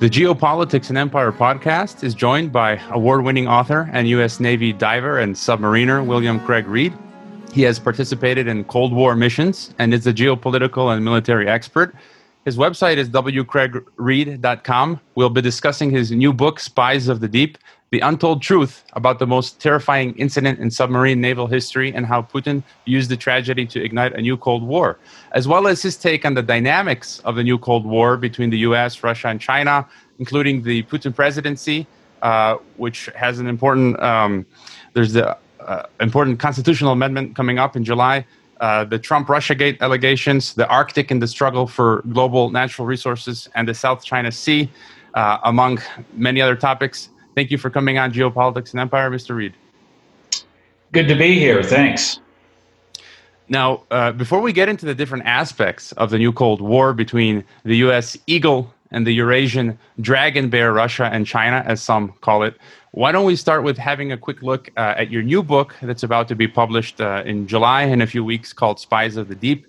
The Geopolitics and Empire podcast is joined by award winning author and U.S. Navy diver and submariner William Craig Reed. He has participated in Cold War missions and is a geopolitical and military expert. His website is wcraigreed.com. We'll be discussing his new book, Spies of the Deep The Untold Truth about the most terrifying incident in submarine naval history and how Putin used the tragedy to ignite a new Cold War, as well as his take on the dynamics of the new Cold War between the US, Russia, and China, including the Putin presidency, uh, which has an important, um, there's the uh, important constitutional amendment coming up in July. Uh, the Trump Russiagate allegations, the Arctic and the struggle for global natural resources, and the South China Sea, uh, among many other topics. Thank you for coming on Geopolitics and Empire, Mr. Reed. Good to be here. Thanks. Now, uh, before we get into the different aspects of the new Cold War between the U.S. Eagle and the Eurasian Dragon Bear, Russia and China, as some call it, why don't we start with having a quick look uh, at your new book that's about to be published uh, in July in a few weeks called Spies of the Deep?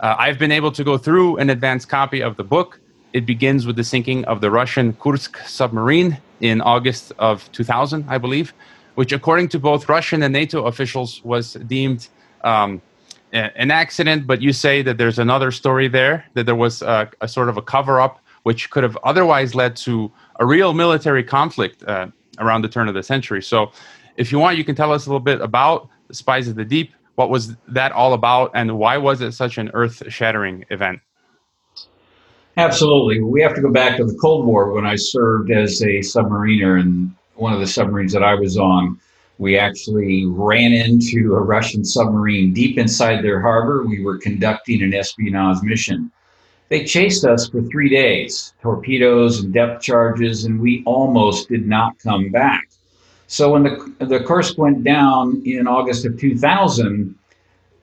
Uh, I've been able to go through an advanced copy of the book. It begins with the sinking of the Russian Kursk submarine in August of 2000, I believe, which, according to both Russian and NATO officials, was deemed um, an accident. But you say that there's another story there, that there was a, a sort of a cover up, which could have otherwise led to a real military conflict uh, around the turn of the century. So, if you want, you can tell us a little bit about the Spies of the Deep. What was that all about, and why was it such an earth-shattering event? Absolutely. We have to go back to the Cold War when I served as a submariner, and one of the submarines that I was on, we actually ran into a Russian submarine deep inside their harbor. We were conducting an espionage mission. They chased us for three days, torpedoes and depth charges, and we almost did not come back. So when the, the Kursk went down in August of 2000,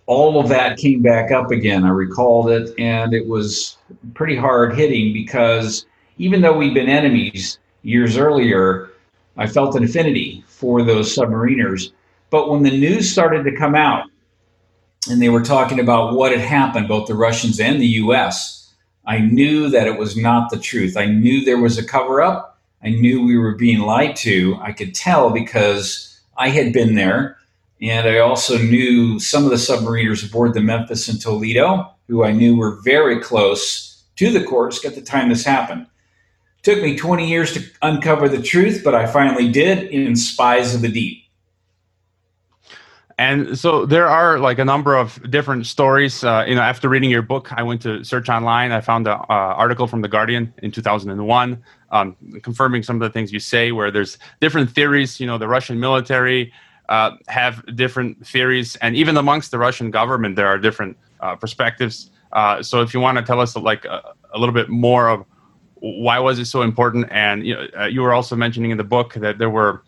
all of that came back up again. I recalled it, and it was pretty hard hitting because even though we'd been enemies years earlier, I felt an affinity for those submariners. But when the news started to come out and they were talking about what had happened, both the Russians and the US, I knew that it was not the truth. I knew there was a cover up. I knew we were being lied to. I could tell because I had been there. And I also knew some of the submariners aboard the Memphis and Toledo, who I knew were very close to the Kursk at the time this happened. Took me 20 years to uncover the truth, but I finally did in Spies of the Deep. And so there are like a number of different stories. Uh, you know, after reading your book, I went to search online. I found an uh, article from the Guardian in 2001 um, confirming some of the things you say. Where there's different theories. You know, the Russian military uh, have different theories, and even amongst the Russian government, there are different uh, perspectives. Uh, so, if you want to tell us like a, a, little bit more of why was it so important, and you know, uh, you were also mentioning in the book that there were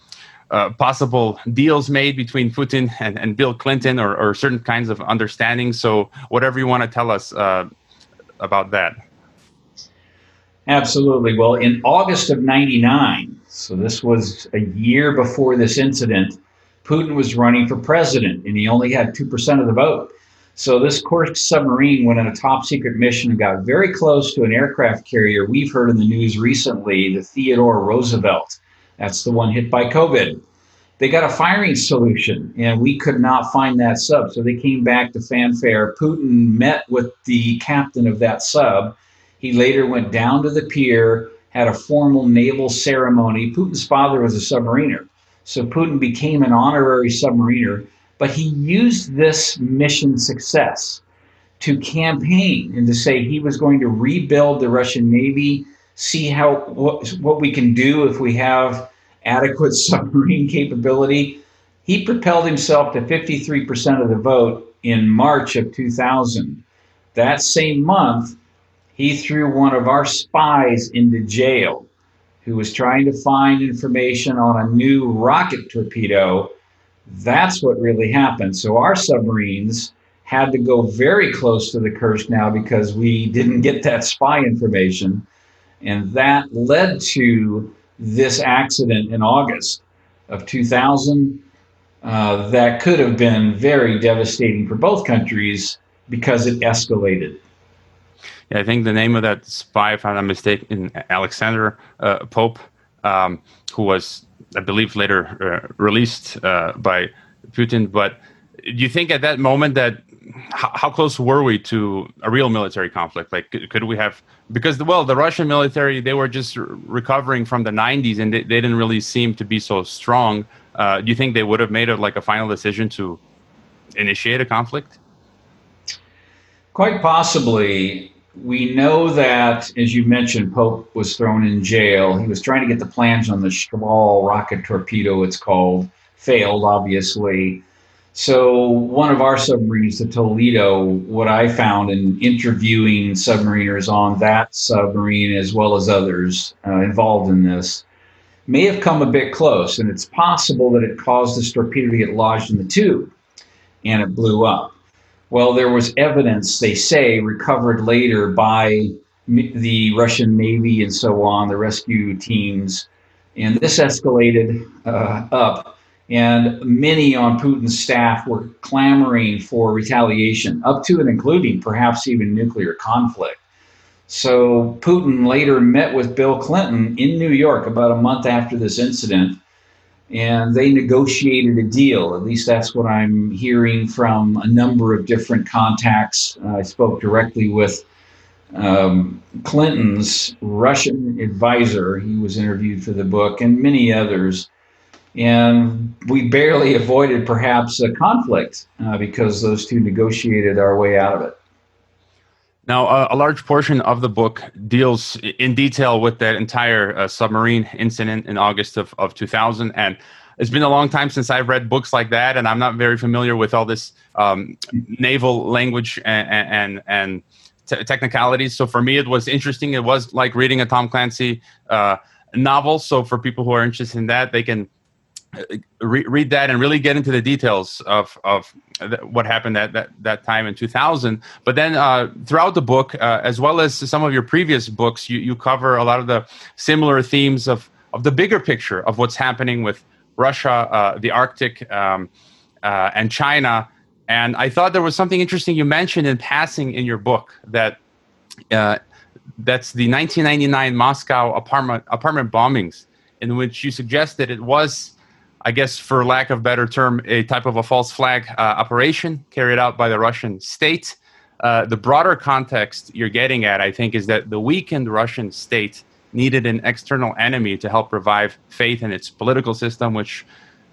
uh, possible deals made between Putin and, and Bill Clinton or, or, certain kinds of understanding. So, whatever you want to tell us uh, about that. Absolutely. Well, in August of 99, so this was a year before this incident, Putin was running for president and he only had 2% of the vote. So, this Kursk submarine went on a top secret mission and got very close to an aircraft carrier we've heard in the news recently, the Theodore Roosevelt. That's the one hit by COVID. They got a firing solution, and we could not find that sub. So they came back to fanfare. Putin met with the captain of that sub. He later went down to the pier, had a formal naval ceremony. Putin's father was a submariner. So Putin became an honorary submariner, but he used this mission success to campaign and to say he was going to rebuild the Russian Navy see how what, what we can do if we have adequate submarine capability. He propelled himself to 53% of the vote in March of 2000. That same month, he threw one of our spies into jail who was trying to find information on a new rocket torpedo. That's what really happened. So our submarines had to go very close to the Kursk now because we didn't get that spy information. And that led to this accident in August of 2000 uh, that could have been very devastating for both countries because it escalated. Yeah, I think the name of that spy, if I'm not mistaken, Alexander uh, Pope, um, who was, I believe, later uh, released uh, by Putin. But do you think at that moment that how, how, close were we to a real military conflict? Like, could, could, we have? Because well, the Russian military they were just recovering from the '90s, and they, they didn't really seem to be so strong. Uh, do you think they would have made a, like a final decision to initiate a conflict? Quite possibly. We know that, as you mentioned, Pope was thrown in jail. He was trying to get the plans on the Shkval rocket torpedo, it's called, failed, obviously. So, one of our submarines, the Toledo, what I found in interviewing submariners on that submarine as well as others uh, involved in this, may have come a bit close. And it's possible that it caused this torpedo to get lodged in the tube and it blew up. Well, there was evidence, they say, recovered later by the Russian Navy and so on, the rescue teams. And this escalated uh, up, and many on Putin's staff were clamoring for retaliation, up to and including perhaps even nuclear conflict. So Putin later met with Bill Clinton in New York about a month after this incident and they negotiated a deal. At least that's what I'm hearing from a number of different contacts. I spoke directly with um, Clinton's Russian advisor. He was interviewed for the book, and many others. And we barely avoided perhaps a conflict uh, because those two negotiated our way out of it. Now, uh, a large portion of the book deals in detail with that entire uh, submarine incident in August of, of 2000. And it's been a long time since I've read books like that, and I'm not very familiar with all this um, naval language and, and, and technicalities. So for me, it was interesting. It was like reading a Tom Clancy uh, novel. So for people who are interested in that, they can re- read that and really get into the details of of what happened at that, that time in 2000 but then uh, throughout the book uh, as well as some of your previous books you, you cover a lot of the similar themes of of the bigger picture of what's happening with russia uh, the arctic um, uh, and china. And i thought there was something interesting you mentioned in passing in your book that uh, that's the 1999 moscow apartment apartment bombings in which you suggested it was I guess, for lack of better term, a type of a false flag uh, operation carried out by the Russian state. Uh, the broader context you're getting at, I think, is that the weakened Russian state needed an external enemy to help revive faith in its political system, which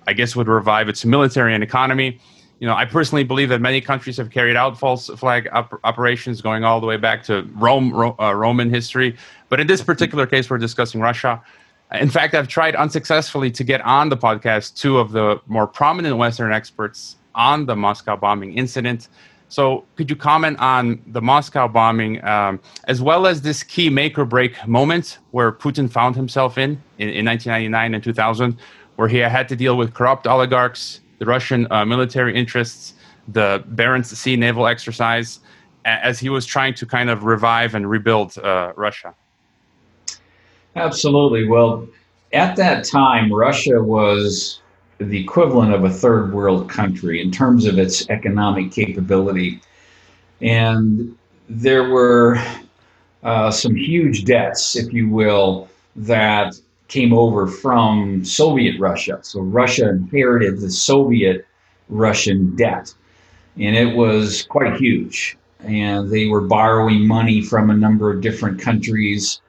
I guess would revive its military and economy. You know, I personally believe that many countries have carried out false flag op- operations going all the way back to Rome, Ro- uh, Roman history. But in this particular case, we're discussing Russia. In fact, I've tried unsuccessfully to get on the podcast two of the more prominent Western experts on the Moscow bombing incident. So, could you comment on the Moscow bombing, um, as well as this key make or break moment where Putin found himself in, in, in 1999 and 2000, where he had to deal with corrupt oligarchs, the Russian uh, military interests, the Barents Sea naval exercise, as he was trying to kind of revive and rebuild uh, Russia? Absolutely. Well, at that time, Russia was the equivalent of a third world country in terms of its economic capability. And there were uh, some huge debts, if you will, that came over from Soviet Russia. So Russia inherited the Soviet Russian debt, and it was quite huge. And they were borrowing money from a number of different countries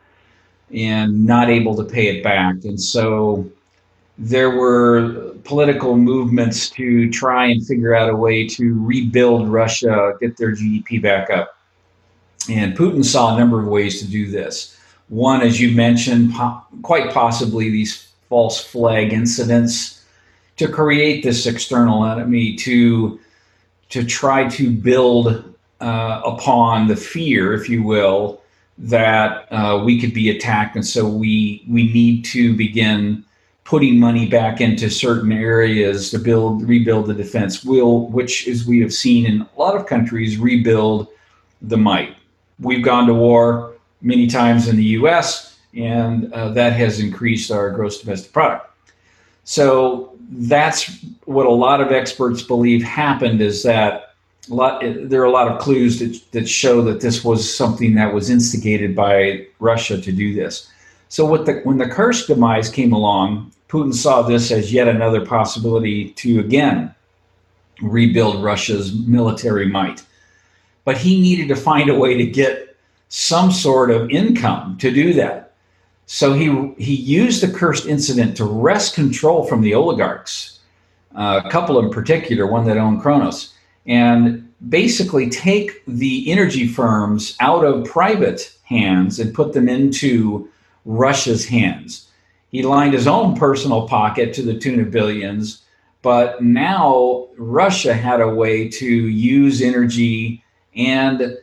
and not able to pay it back. And so there were political movements to try and figure out a way to rebuild Russia, get their GDP back up. And Putin saw a number of ways to do this. One, as you mentioned, po- quite possibly these false flag incidents to create this external enemy to to try to build uh, upon the fear, if you will, that uh, we could be attacked, and so we we need to begin putting money back into certain areas to build rebuild the defense. Will which, as we have seen in a lot of countries, rebuild the might. We've gone to war many times in the U.S., and uh, that has increased our gross domestic product. So that's what a lot of experts believe happened is that a lot, there are a lot of clues that, that show that this was something that was instigated by Russia to do this. So the, when the Kursk demise came along, Putin saw this as yet another possibility to again rebuild Russia's military might. But he needed to find a way to get some sort of income to do that. So he, he used the Kursk incident to wrest control from the oligarchs, uh, a couple in particular, one that owned Kronos, and basically take the energy firms out of private hands and put them into Russia's hands. He lined his own personal pocket to the tune of billions, but now Russia had a way to use energy and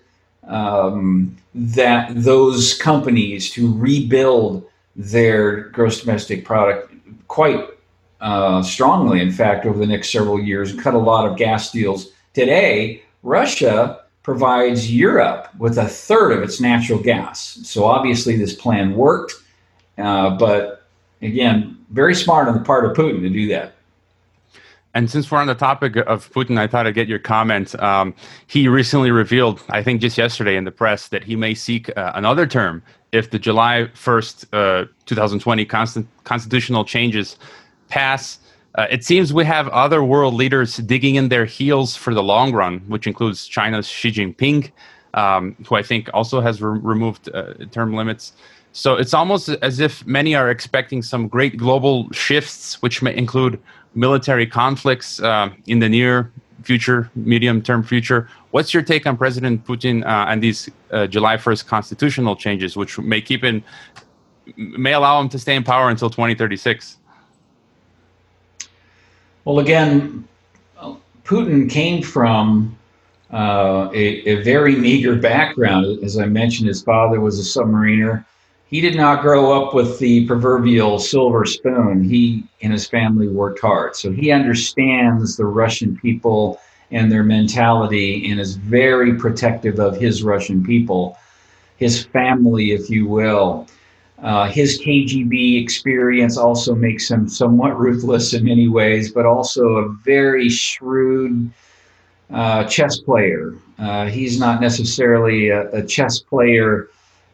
um, that those companies to rebuild their gross domestic product quite uh, strongly, in fact, over the next several years, cut a lot of gas deals. Today, Russia provides Europe with a third of its natural gas. So obviously, this plan worked, uh, but again, very smart on the part of Putin to do that. And since we're on the topic of Putin, I thought I'd get your comment. Um, he recently revealed, I think just yesterday in the press, that he may seek uh, another term if the July 1st, uh, 2020 constitutional changes pass. Uh, it seems we have other world leaders digging in their heels for the long run, which includes China's Xi Jinping, um, who I think also has re- removed uh, term limits. So it's almost as if many are expecting some great global shifts, which may include military conflicts uh, in the near future, medium term future. What's your take on President Putin uh, and these uh, July 1st constitutional changes, which may keep in, may allow him to stay in power until 2036? Well, again, Putin came from uh, a, a, very meager background. As I mentioned, his father was a submariner he did not grow up with the proverbial silver spoon. He and his family worked hard. So he understands the Russian people and their mentality and is very protective of his Russian people, his family, if you will. Uh, his KGB experience also makes him somewhat ruthless in many ways, but also a very shrewd uh, chess player. Uh, he's not necessarily a, a chess player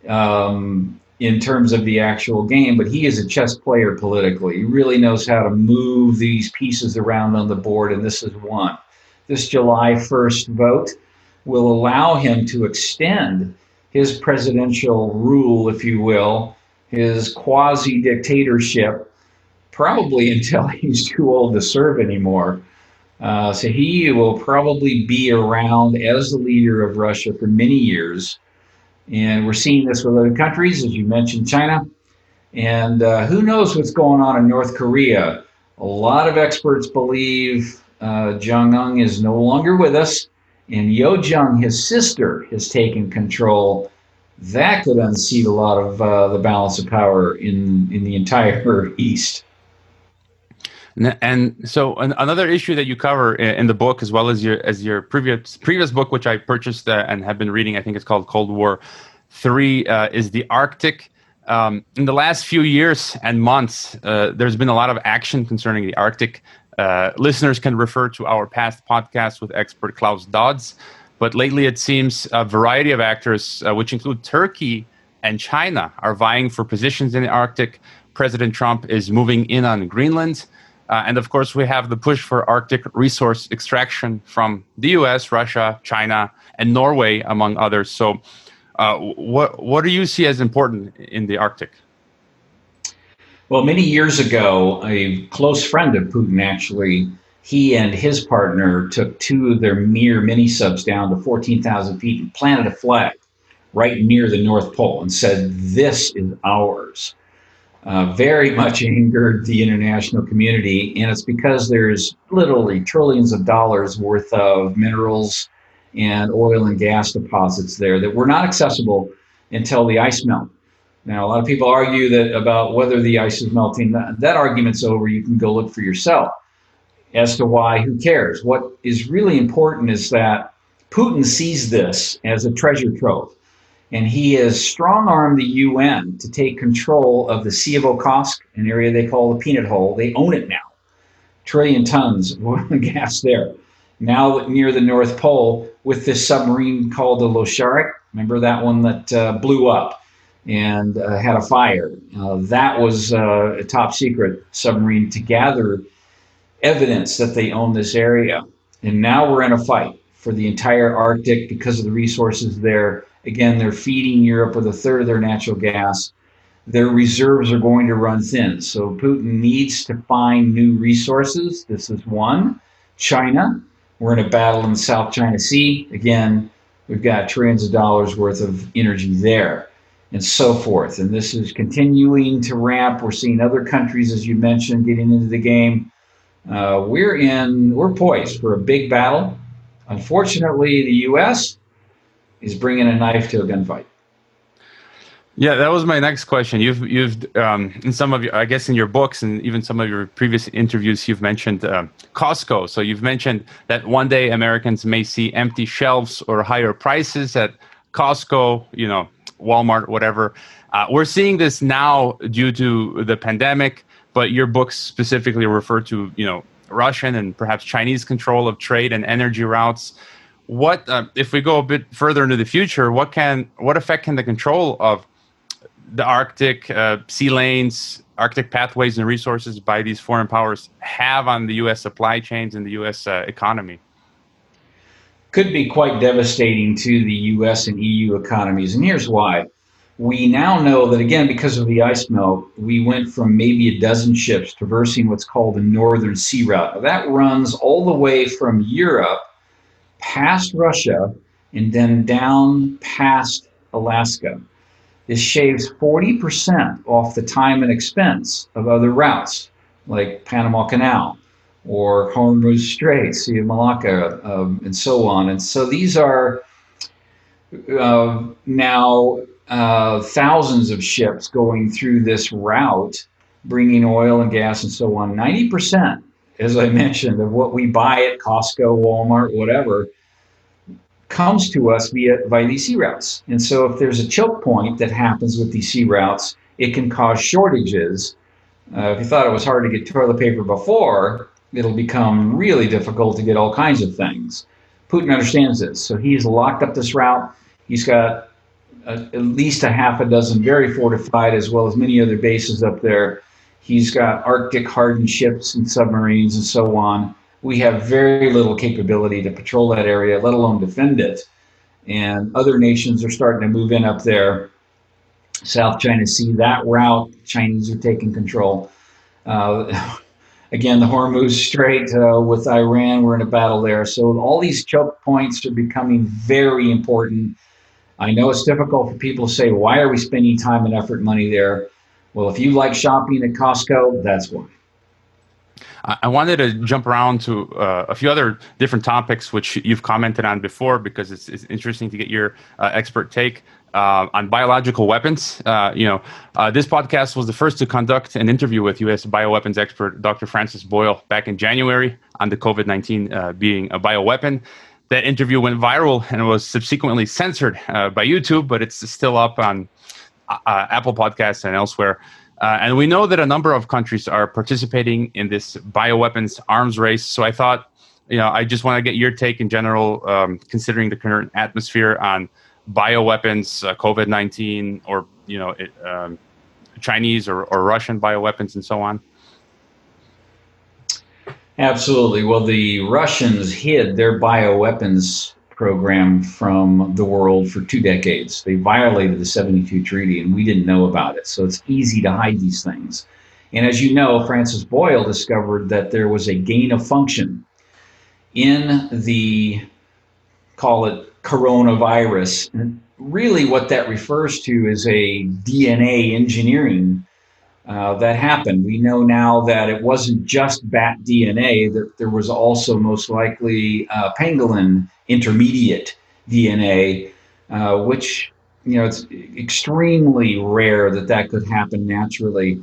um, in terms of the actual game, but he is a chess player politically. He really knows how to move these pieces around on the board, and this is one. This July 1st vote will allow him to extend his presidential rule, if you will, his quasi dictatorship, probably until he's too old to serve anymore. Uh, so he will probably be around as the leader of Russia for many years. And we're seeing this with other countries, as you mentioned, China. And uh, who knows what's going on in North Korea? A lot of experts believe uh, Jong is no longer with us, and Yo Jong, his sister, has taken control. That could unseat a lot of uh, the balance of power in, in the entire East. And so another issue that you cover in the book, as well as your as your previous previous book, which I purchased uh, and have been reading, I think it's called Cold War Three, uh, is the Arctic. Um, in the last few years and months, uh, there's been a lot of action concerning the Arctic. Uh, listeners can refer to our past podcasts with expert Klaus Dodds. But lately, it seems a variety of actors, uh, which include Turkey and China, are vying for positions in the Arctic. President Trump is moving in on Greenland. Uh, and of course, we have the push for Arctic resource extraction from the US, Russia, China, and Norway, among others. So, uh, what, what do you see as important in the Arctic? Well, many years ago, a close friend of Putin actually, he and his partner took two of their Mir mini subs down to 14,000 feet and planted a flag right near the North Pole and said, This is ours uh, very much angered the international community, and it's because there's literally trillions of dollars worth of minerals and oil and gas deposits there that were not accessible until the ice melt. Now, a lot of people argue that about whether the ice is melting. That, that argument's over. You can go look for yourself as to why. Who cares? What is really important is that Putin sees this as a treasure trove and he has strong armed the UN to take control of the Sea of Okhotsk, an area they call the peanut hole. They own it now, trillion tons of oil and gas there. now near the North Pole with this submarine called the Losharik. Remember that one that uh, blew up and uh, had a fire? Uh, that was uh, a top secret submarine to gather evidence that they own this area. And now we're in a fight for the entire Arctic because of the resources there. Again, they're feeding Europe with a third of their natural gas. Their reserves are going to run thin. So Putin needs to find new resources. This is one. China, we're in a battle in the South China Sea. Again, we've got trillions of dollars worth of energy there and so forth. And this is continuing to ramp. We're seeing other countries, as you mentioned, getting into the game. Uh, we're in, we're poised for a big battle. Unfortunately, the U.S. is bringing a knife to a gunfight. Yeah, that was my next question. You've you've um, in some of your, I guess, in your books and even some of your previous interviews, you've mentioned uh, Costco. So you've mentioned that one day Americans may see empty shelves or higher prices at Costco, you know, Walmart, whatever. Uh, we're seeing this now due to the pandemic, but your books specifically refer to, you know, Russian and perhaps Chinese control of trade and energy routes. What uh, if we go a bit further into the future? What can what effect can the control of the Arctic uh, sea lanes, Arctic pathways, and resources by these foreign powers have on the U.S. supply chains and the U.S. Uh, economy? Could be quite devastating to the U.S. and EU economies, and here's why. We now know that again, because of the ice melt, we went from maybe a dozen ships traversing what's called the Northern Sea Route. Now, that runs all the way from Europe past Russia and then down past Alaska. This shaves 40% off the time and expense of other routes like Panama Canal or Hormuz Strait, Sea of Malacca, um, and so on. And so these are uh, now uh, thousands of ships going through this route, bringing oil and gas and so on. 90%, as I mentioned, of what we buy at Costco, Walmart, whatever, comes to us via via these sea routes. And so if there's a choke point that happens with these sea routes, it can cause shortages. Uh, if you thought it was hard to get toilet paper before, it'll become really difficult to get all kinds of things. Putin understands this, so he's locked up this route. He's got a, at least a half a dozen very fortified, as well as many other bases up there. He's got Arctic hardened ships and submarines and so on we have very little capability to patrol that area, let alone defend it. And other nations are starting to move in up there. South China Sea, that route, Chinese are taking control. Uh, again, the Hormuz Strait uh, with Iran, we're in a battle there. So all these choke points are becoming very important. I know it's difficult for people to say, why are we spending time and effort and money there? Well, if you like shopping at Costco, that's why. I wanted to jump around to uh, a few other different topics which you've commented on before because it's, it's interesting to get your uh, expert take uh, on biological weapons. Uh, you know, uh, this podcast was the first to conduct an interview with U.S. bioweapons expert Dr. Francis Boyle back in January on the COVID 19 uh, being a bioweapon. That interview went viral and was subsequently censored by YouTube, but it's still up on Apple Podcasts and elsewhere. Uh, and we know that a number of countries are participating in this bioweapons arms race. So I thought, you know, I just want to get your take in general, um, considering the current atmosphere on bioweapons, uh, COVID 19, or, you know, it, um, Chinese or, or Russian bioweapons and so on. Absolutely. Well, the Russians hid their bioweapons program from the world for two decades. They violated the 72 Treaty, and we didn't know about it. So it's easy to hide these things. And as you know, Francis Boyle discovered that there was a gain of function in the, call it coronavirus. And really, what that refers to is a DNA engineering uh, that happened. We know now that it wasn't just bat DNA, that there was also most likely uh, pangolin intermediate DNA, uh, which, you know, it's extremely rare that that could happen naturally.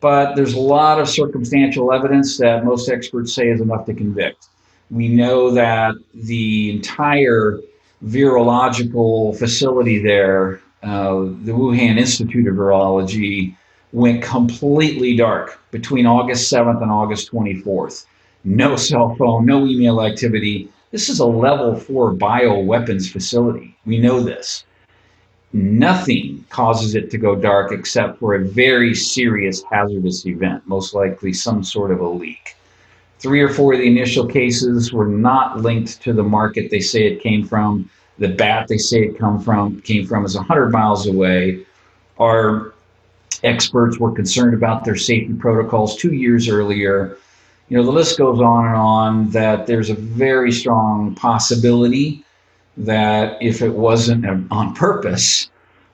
But there's a lot of circumstantial evidence that most experts say is enough to convict. We know that the entire virological facility there, uh, the Wuhan Institute of Virology, went completely dark between August 7th and August 24th. no cell phone, no email activity. This is a level four bioweapons facility. We know this. Nothing causes it to go dark except for a very serious hazardous event, most likely some sort of a leak. Three or four of the initial cases were not linked to the market they say it came from. The bat they say it come from came from is 100 miles away. Our experts were concerned about their safety protocols two years earlier. You know, the list goes on and on that there's a very strong possibility that if it wasn't on purpose,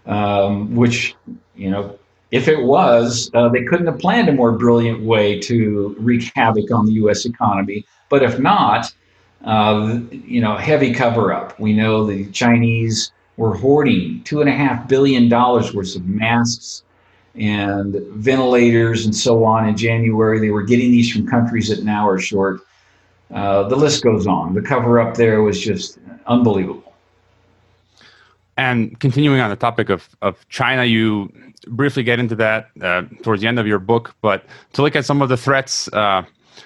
um, which, you know, if it was, uh, they couldn't have planned a more brilliant way to wreak havoc on the U.S. economy. But if not, uh, you know, heavy cover up. We know the Chinese were hoarding two and a half billion dollars worth of masks and ventilators and so on in January. They were getting these from countries that now are short. Uh, the list goes on. The cover up there was just unbelievable. And continuing on the topic of, of China, you briefly get into that uh, towards the end of your book, but to look at some of the threats uh,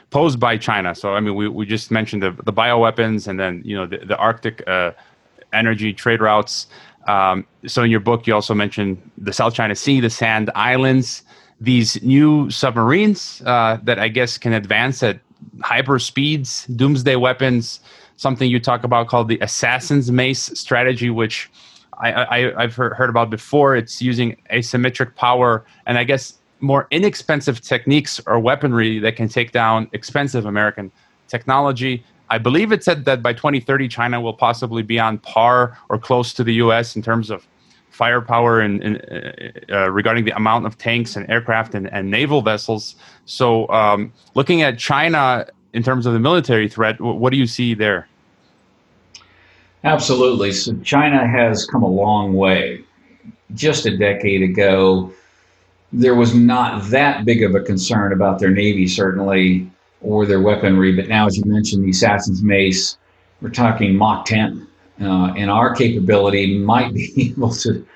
posed by China. So, I mean, we, we just mentioned the, the bioweapons and then, you know, the, the Arctic uh, energy trade routes. Um, so, in your book, you also mentioned the South China Sea, the Sand Islands, these new submarines uh, that I guess can advance at hyper speeds, doomsday weapons, something you talk about called the assassin's mace strategy, which I, have heard about before. It's using asymmetric power and I guess more inexpensive techniques or weaponry that can take down expensive American technology. I believe it said that by 2030, China will possibly be on par or close to the US in terms of firepower and, and uh, uh, regarding the amount of tanks and aircraft and, and naval vessels. So, um, looking at China in terms of the military threat, what do you see there? Absolutely. So China has come a long way. Just a decade ago, there was not that big of a concern about their navy, certainly, or their weaponry. But now, as you mentioned, the Assassin's Mace, we're talking Mach 10, uh, and our capability might be able to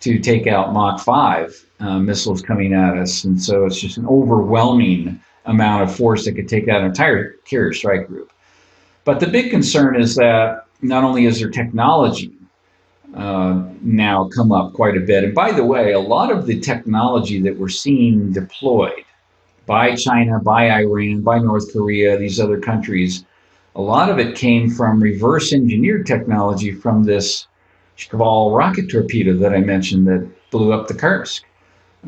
to take out Mach 5 uh, missiles coming at us. And so it's just an overwhelming amount of force that could take out an entire carrier strike group. But the big concern is that not only is their technology uh, now come up quite a bit, and by the way, a lot of the technology that we're seeing deployed by China, by Iran, by North Korea, these other countries, a lot of it came from reverse engineered technology from this Shkval rocket torpedo that I mentioned that blew up the Kursk.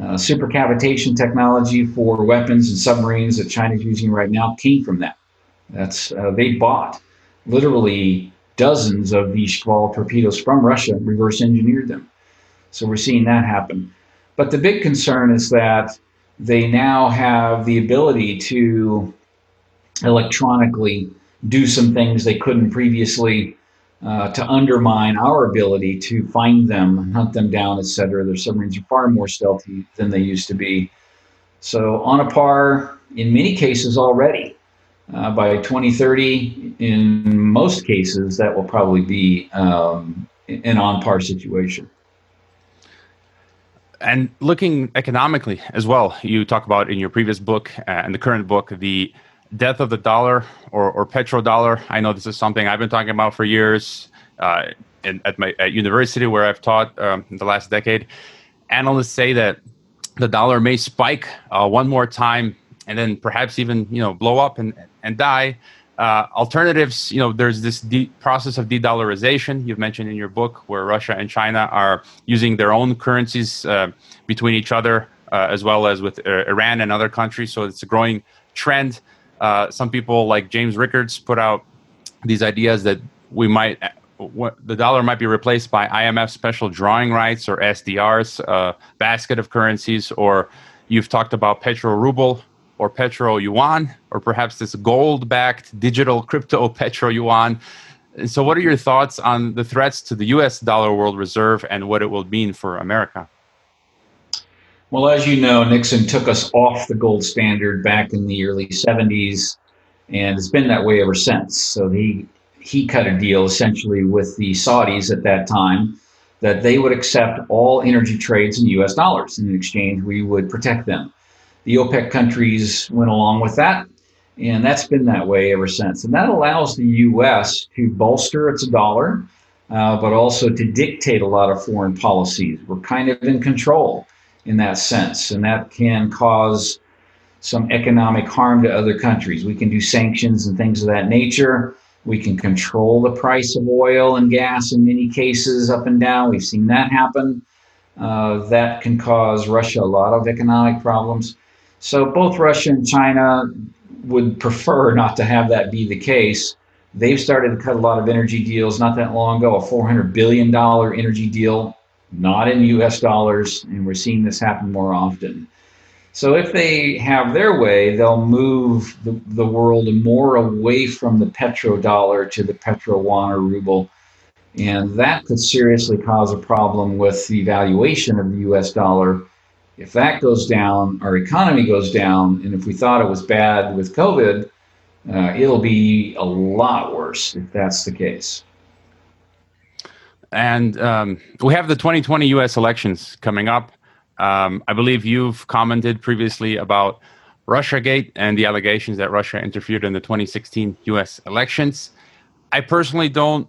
Uh, supercavitation technology for weapons and submarines that China's using right now came from that. That's uh, they bought literally dozens of these Shkval torpedoes from Russia, and reverse engineered them. So we're seeing that happen. But the big concern is that they now have the ability to electronically do some things they couldn't previously uh, to undermine our ability to find them, hunt them down, etc. Their submarines are far more stealthy than they used to be. So on a par in many cases already uh, by 2030, in most cases, that will probably be um, an on par situation. And looking economically as well, you talk about in your previous book uh, and the current book the death of the dollar or, or petrodollar. I know this is something I've been talking about for years uh, in, at my at university where I've taught um, in the last decade. Analysts say that the dollar may spike uh, one more time and then perhaps even you know blow up and and die. Uh, alternatives, you know, there's this de- process of de-dollarization you've mentioned in your book, where Russia and China are using their own currencies uh, between each other, uh, as well as with uh, Iran and other countries. So it's a growing trend. Uh, some people, like James Rickards, put out these ideas that we might, uh, the dollar might be replaced by IMF special drawing rights or SDRs, basket of currencies, or you've talked about petro ruble, or petro yuan, or perhaps this gold backed digital crypto petro yuan. So, what are your thoughts on the threats to the US dollar world reserve and what it will mean for America? Well, as you know, Nixon took us off the gold standard back in the early 70s, and it's been that way ever since. So, he, he cut a deal essentially with the Saudis at that time that they would accept all energy trades in US dollars. In exchange, we would protect them. The OPEC countries went along with that. And that's been that way ever since. And that allows the U.S. to bolster its dollar, uh, but also to dictate a lot of foreign policies. We're kind of in control in that sense, and that can cause some economic harm to other countries. We can do sanctions and things of that nature. We can control the price of oil and gas in many cases up and down. We've seen that happen. Uh, that can cause Russia a lot of economic problems. So both Russia and China would prefer not to have that be the case. They've started to cut a lot of energy deals not that long ago, a $400 billion energy deal, not in US dollars, and we're seeing this happen more often. So if they have their way, they'll move the, the world more away from the petrodollar to the petro-yuan or ruble. And that could seriously cause a problem with the valuation of the US dollar. If that goes down, our economy goes down. And if we thought it was bad with COVID, uh, it'll be a lot worse if that's the case. And um, we have the 2020 US elections coming up. Um, I believe you've commented previously about Russiagate and the allegations that Russia interfered in the 2016 U.S. elections. I personally don't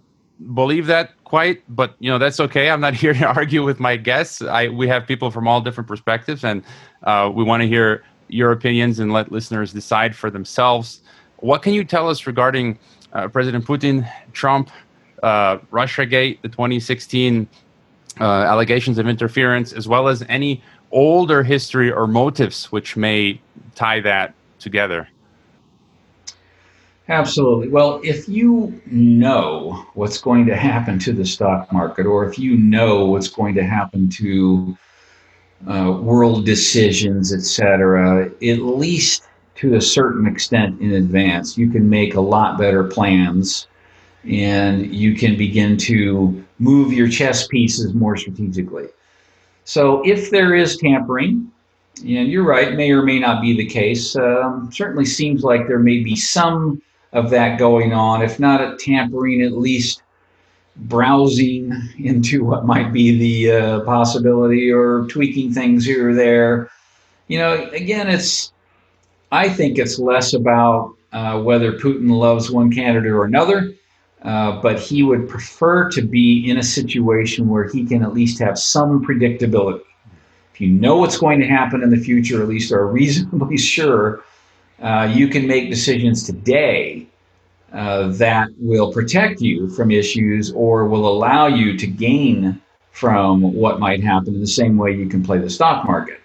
believe that quite, but you know that's okay. I'm not here to argue with my guests. I we have people from all different perspectives, and uh, we want to hear your opinions and let listeners decide for themselves. What can you tell us regarding uh, President Putin, Trump, uh, Russiagate, the 2016 uh, allegations of interference, as well as any older history or motives which may tie that together. Absolutely. Well, if you know what's going to happen to the stock market, or if you know what's going to happen to uh, world decisions, etc., at least to a certain extent in advance, you can make a lot better plans and you can begin to move your chess pieces more strategically. So if there is tampering, and you're right, may or may not be the case, um, certainly seems like there may be some of that going on, if not a tampering, at least browsing into what might be the uh, possibility or tweaking things here or there. You know, again, it's, I think it's less about uh, whether Putin loves one candidate or another uh, but he would prefer to be in a situation where he can at least have some predictability. If you know what's going to happen in the future, at least are reasonably sure, uh, you can make decisions today uh, that will protect you from issues or will allow you to gain from what might happen in the same way you can play the stock market.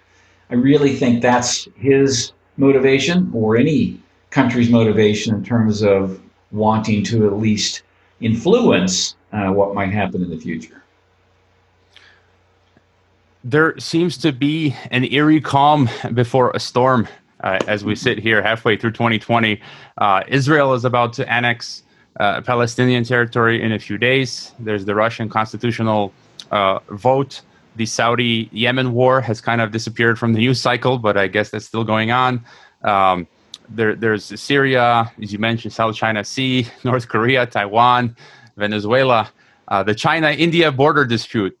I really think that's his motivation or any country's motivation in terms of wanting to at least influence uh, what might happen in the future. There seems to be an eerie calm before a storm uh, as we sit here halfway through 2020. Uh, Israel is about to annex uh, Palestinian territory in a few days. There's the Russian constitutional uh, vote. The Saudi Yemen war has kind of disappeared from the news cycle, but I guess that's still going on. Um, there, there's Syria, as you mentioned, South China Sea, North Korea, Taiwan, Venezuela, uh, the China-India border dispute.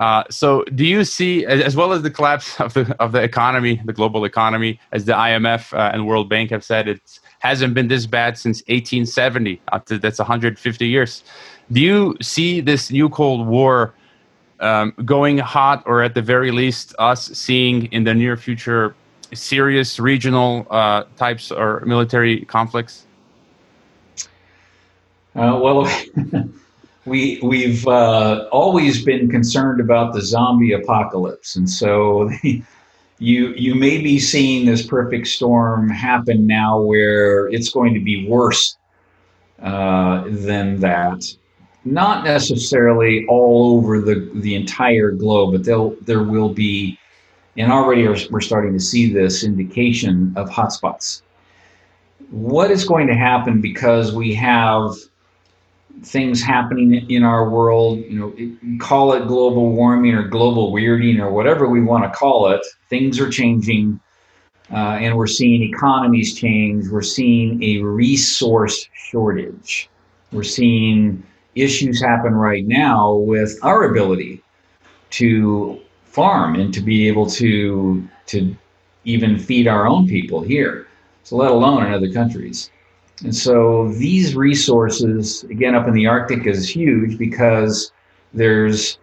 Uh, so, do you see, as well as the collapse of the of the economy, the global economy, as the IMF uh, and World Bank have said, it hasn't been this bad since 1870. To, that's 150 years. Do you see this new Cold War um, going hot, or at the very least, us seeing in the near future serious regional uh, types or military conflicts? Uh, well, we we've uh, always been concerned about the zombie apocalypse, and so you you may be seeing this perfect storm happen now, where it's going to be worse uh, than that. Not necessarily all over the the entire globe, but there there will be and already we're starting to see this indication of hotspots. What is going to happen because we have things happening in our world, you know, call it global warming or global weirding or whatever we want to call it, things are changing. Uh, and we're seeing economies change. We're seeing a resource shortage. We're seeing issues happen right now with our ability to farm and to be able to to even feed our own people here. so let alone in other countries. And so these resources, again, up in the Arctic is huge because there's,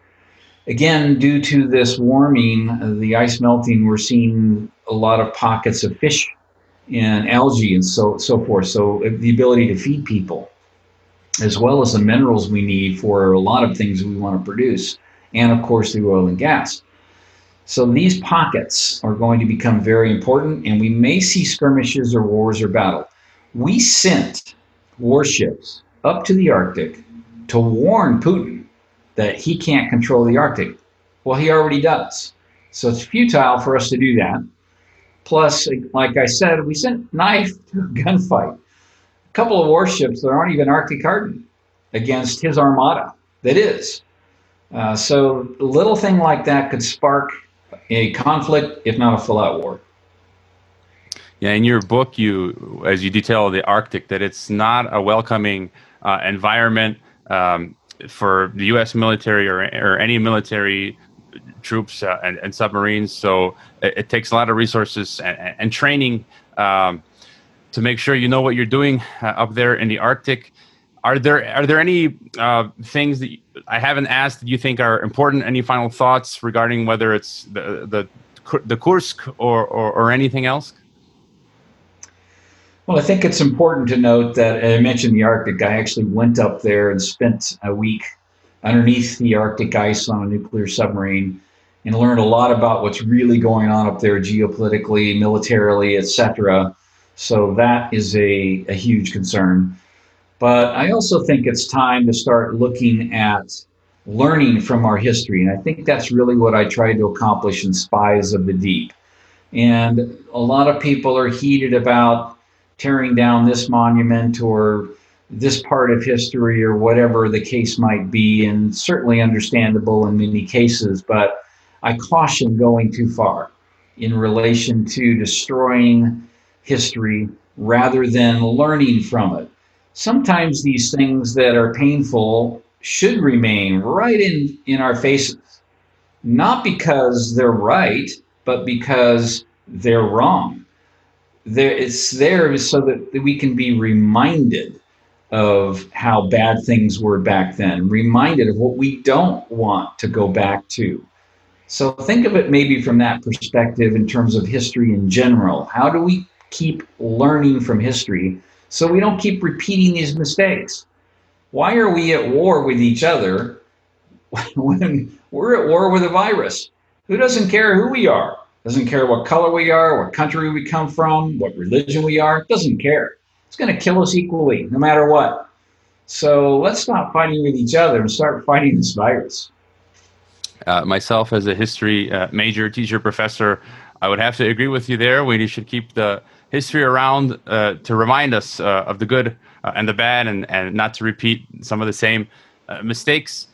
again, due to this warming, the ice melting, we're seeing a lot of pockets of fish and algae and so, so forth. So uh, the ability to feed people, as well as the minerals we need for a lot of things we want to produce, and of course the oil and gas. So these pockets are going to become very important, and we may see skirmishes or wars or battle. We sent warships up to the Arctic to warn Putin that he can't control the Arctic. Well, he already does. So it's futile for us to do that. Plus, like I said, we sent knife to a gunfight. A couple of warships that aren't even Arctic hardened against his armada that is. Uh, so a little thing like that could spark a conflict, if not a full-out war. Yeah, in your book, you, as you detail the Arctic, that it's not a welcoming uh, environment um, for the U.S. military or, or any military troops uh, and, and, submarines. So it, it, takes a lot of resources and, and training um, to make sure you know what you're doing uh, up there in the Arctic. Are there are there any uh, things that I haven't asked that you think are important? Any final thoughts regarding whether it's the the the Kursk or, or, or anything else? Well, I think it's important to note that I mentioned the Arctic. I actually went up there and spent a week underneath the Arctic ice on a nuclear submarine and learned a lot about what's really going on up there geopolitically, militarily, etc. So that is a, a huge concern. But I also think it's time to start looking at learning from our history. And I think that's really what I tried to accomplish in Spies of the Deep. And a lot of people are heated about tearing down this monument or this part of history or whatever the case might be, and certainly understandable in many cases, but I caution going too far in relation to destroying history rather than learning from it. Sometimes these things that are painful should remain right in, in our faces, not because they're right, but because they're wrong there it's there so that we can be reminded of how bad things were back then, reminded of what we don't want to go back to. So think of it maybe from that perspective in terms of history in general. How do we keep learning from history so we don't keep repeating these mistakes? Why are we at war with each other when we're at war with a virus? Who doesn't care who we are? Doesn't care what color we are, what country we come from, what religion we are. Doesn't care. It's going to kill us equally, no matter what. So let's stop fighting with each other and start fighting this virus. Uh, myself, as a history uh, major, teacher, professor, I would have to agree with you there. We should keep the history around uh, to remind us uh, of the good uh, and the bad and, and not to repeat some of the same uh, mistakes.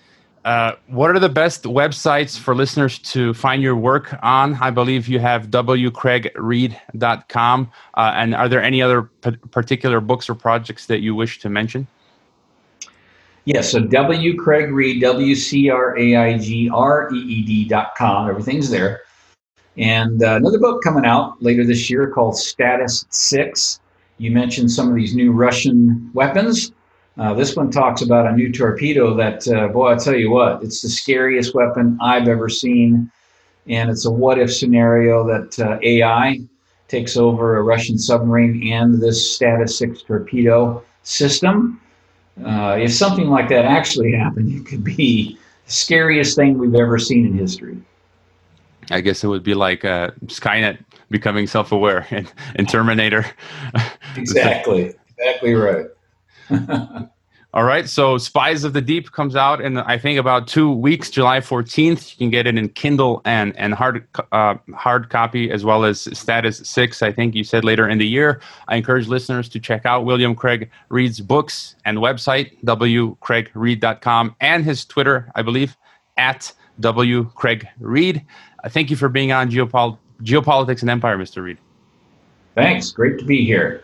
Uh, what are the best websites for listeners to find your work on? I believe you have wcraigreed.com. Uh, and are there any other particular books or projects that you wish to mention? Yes, so W. Craig Reed, W C R A I G R E E D.com. Everything's there. And uh, another book coming out later this year called Status 6. You mentioned some of these new Russian weapons. Uh, this one talks about a new torpedo that, uh, boy, I'll tell you what, it's the scariest weapon I've ever seen. And it's a what if scenario that uh, AI takes over a Russian submarine and this Status 6 torpedo system. Uh, if something like that actually happened, it could be the scariest thing we've ever seen in history. I guess it would be like uh, Skynet becoming self aware and, in Terminator. exactly. exactly right. All right, so Spies of the Deep comes out in I think about two weeks, July fourteenth. You can get it in Kindle and and hard uh, hard copy as well as Status Six. I think you said later in the year. I encourage listeners to check out William Craig Reed's books and website wcraigreed.com and his Twitter, I believe, at W Craig Reed. Uh, thank you for being on Geopol- Geopolitics and Empire, Mr. Reed. Thanks. Great to be here.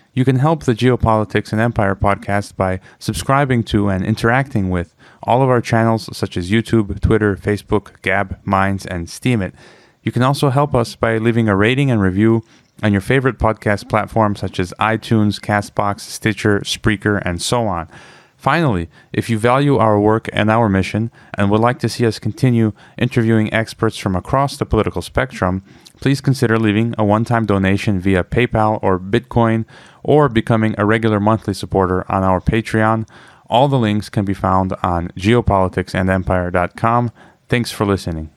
You can help the Geopolitics and Empire podcast by subscribing to and interacting with all of our channels such as YouTube, Twitter, Facebook, Gab, Minds, and Steemit. You can also help us by leaving a rating and review on your favorite podcast platforms such as iTunes, Castbox, Stitcher, Spreaker, and so on. Finally, if you value our work and our mission and would like to see us continue interviewing experts from across the political spectrum, please consider leaving a one time donation via PayPal or Bitcoin or becoming a regular monthly supporter on our Patreon. All the links can be found on geopoliticsandempire.com. Thanks for listening.